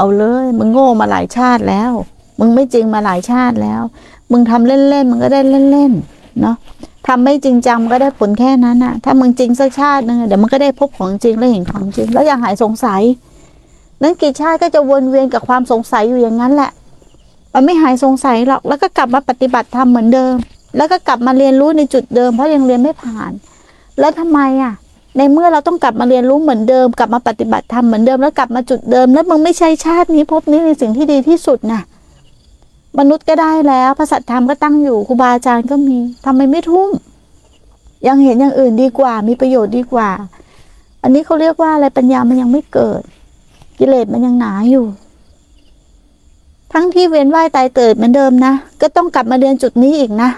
เอาเลย มึงโง่มาหลายชาติแล้ว มึงไม่จริงมาหลายชาติแล้ว มึงทำเล่นๆมึงก็ได้เล่นๆเนาะทำไม่จริงจังก็ได้ผลแค่นั้นอะถ้ามึงจริงสักชาตินึงเดี๋ยวมันก็ได้พบของจริงแล้วเห็นของจริง แล้วยังหายสงสัย นั้นกี่ชาติก็จะวนเวียนกับความสงสัยอยู่อย่างนั้นแหละ มันไม่หายสงสัยหรอก แล้วก็กลับมาปฏิบัติธรรมเหมือนเดิม แล้วก็กลับมาเรียนรู้ในจุดเดิมเพราะยังเรียนไม่ผ่าน แล้วทำไมอะ ในเมื่อเราต้องกลับมาเรียนรู้เหมือนเดิม กลับมาปฏิบัติธรรมเหมือนเดิมแล้วกลับมาจุดเดิม แล้วมึงไม่ใช่ชาตินี้ภพนี้ในสิ่งที่ดีที่สุดน่ะมนุษย์ก็ได้แล้วพระสัตธรรมก็ตั้งอยู่ครูบาอาจารย์ก็มีทำไมไม่ทุ่ม ยังเห็นอย่างอื่นดีกว่า มีประโยชน์ดีกว่า อันนี้เขาเรียกว่าอะไรปัญญามันยังไม่เกิด กิเลสมันยังหนาอยู่ ทั้งที่เวียนว่ายตายเกิดเหมือนเดิมนะก็ต้องกลับมาเรียนจุดนี้อีกนะ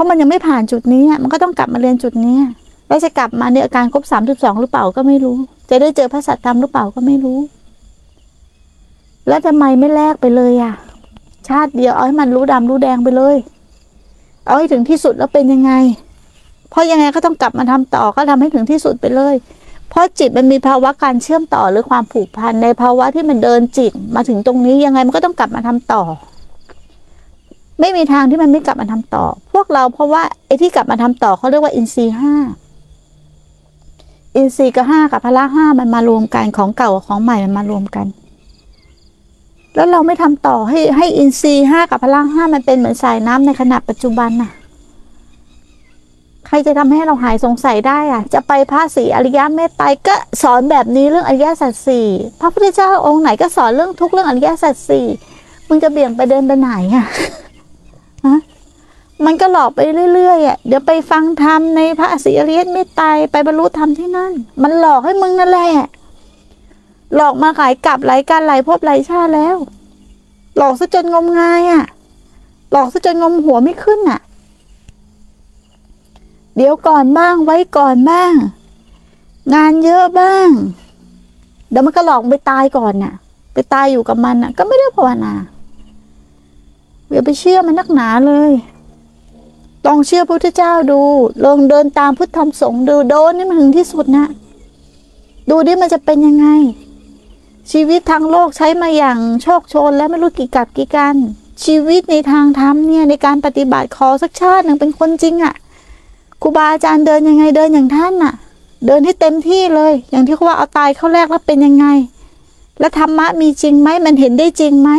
ราะมันยังไม่ผ่านจุดนี้มันก็ต้องกลับมาเรียนจุดนี้แล้วจะกลับมาในอาการครบสามสิบสองหรือเปล่าก็ไม่รู้ จะได้เจอพระสัตธรรมหรือเปล่าก็ไม่รู้ แล้วทำไมไม่แลกไปเลยอะ ชาติเดียวเอาให้มันรู้ดำรู้แดงไปเลย เอาให้ถึงที่สุดแล้วเป็นยังไง เพราะยังไงก็ต้องกลับมาทำต่อก็ทำให้ถึงที่สุดไปเลย เพราะจิตมันมีภาวะการเชื่อมต่อหรือความผูกพันในภาวะที่มันเดินจิตมาถึงตรงนี้ยังไงมันก็ต้องกลับมาทำต่อ ไม่มีทางที่มันไม่กลับมาทำต่อ พวกเราเพราะว่าไอ้ที่กลับมาทำต่อเขาเรียกว่าอินทรีย์ห้าอินทรีย์กับห้ากับพละห้ามันมารวมกันของเก่ากับของใหม่มันมารวมกัน แล้วเราไม่ทำต่อให้ให้อินทรีย์ห้ากับพละห้ามันเป็นเหมือนสายน้ำในขณะปัจจุบันน่ะ ใครจะทำให้เราหายสงสัยได้อะ จะไปพระศรีอริยะเมตไตรก็สอนแบบนี้เรื่องอริยสัจสี่พระพุทธเจ้าองค์ไหนก็สอนเรื่องทุกเรื่องอริยสัจสี่มึงจะเบี่ยงไปเดินไปไหนอะ ฮะมันก็หลอกไปเรื่อยๆอะเดี๋ยวไปฟังธรรมในพระศรีอริยเมตไตรไปบรรลุธรรมที่นั่น มันหลอกให้มึงนั่นแหละหลอกมาขายกลับหลายการหลายภพหลายชาติแล้ว หลอกซะจนงมงายอะ หลอกซะจนงมหัวไม่ขึ้นอะ เดี๋ยวก่อนบ้างไว้ก่อนบ้าง งานเยอะบ้างเดี๋ยวมันก็หลอกไปตายก่อนน่ะ ไปตายอยู่กับมันน่ะ ก็ไม่ได้ภาวนา อย่าไปเชื่อมันนักหนาเลยลองเชื่อพระพุทธเจ้าดู ลองเดินตามพุทธธรรมสงฆ์ดูโดนนี่มันถึงที่สุดนะ ดูดิมันจะเป็นยังไง ชีวิตทางโลกใช้มาอย่างโชคชนและไม่รู้กี่กับกี่กัน ชีวิตในทางธรรมเนี่ยในการปฏิบัติขอสักชาติหนึ่งเป็นคนจริงอะ่ะครูบาอาจารย์เดินยังไงเดินอย่างท่านน่ะ เดินให้เต็มที่เลย อย่างที่เขาว่าเอาตายเข้าแรกแล้วเป็นยังไง แล้วธรรมะมีจริงไหมมันเห็นได้จริงไหม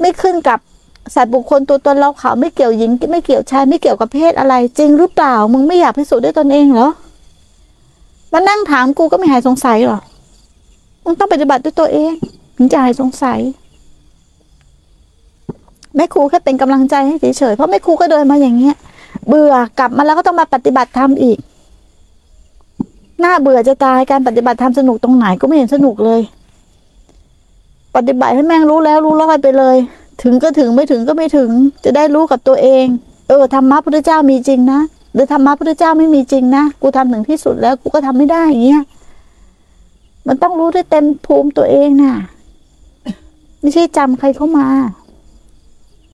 ไม่ขึ้นกับ สัตว์บุคคลตัวตนเราเขาไม่เกี่ยวหญิงไม่เกี่ยวชายไม่เกี่ยวกับเพศอะไร จริงหรือเปล่า มึงไม่อยากพิสูจน์ด้วยตนเองเหรอมานั่งถามกูก็ไม่หายสงสัยหรอมึงต้องปฏิบัติด้วยตัวเองถึงจะหายสงสัยแม่ครูแค่เป็นกำลังใจให้เฉยๆเพราะแม่ครูก็เดินมาอย่างเงี้ย เบื่อกลับมาแล้วก็ต้องมาปฏิบัติธรรมอีกน่าเบื่อจะตายการปฏิบัติธรรมสนุกตรงไหนก็ไม่เห็นสนุกเลย ปฏิบัติให้แม่งรู้แล้วรู้รอดไปเลย ถึงก็ถึงไม่ถึงก็ไม่ถึง จะได้รู้กับตัวเอง เออธรรมะพุทธเจ้ามีจริงนะหรือธรรมะพุทธเจ้าไม่มีจริงนะกูทำถึงที่สุดแล้วกูก็ทำไม่ได้อย่างเงี้ยมันต้องรู้ด้วยเต็มภูมิตัวเองน่ะ ไม่ใช่จำใครเข้ามา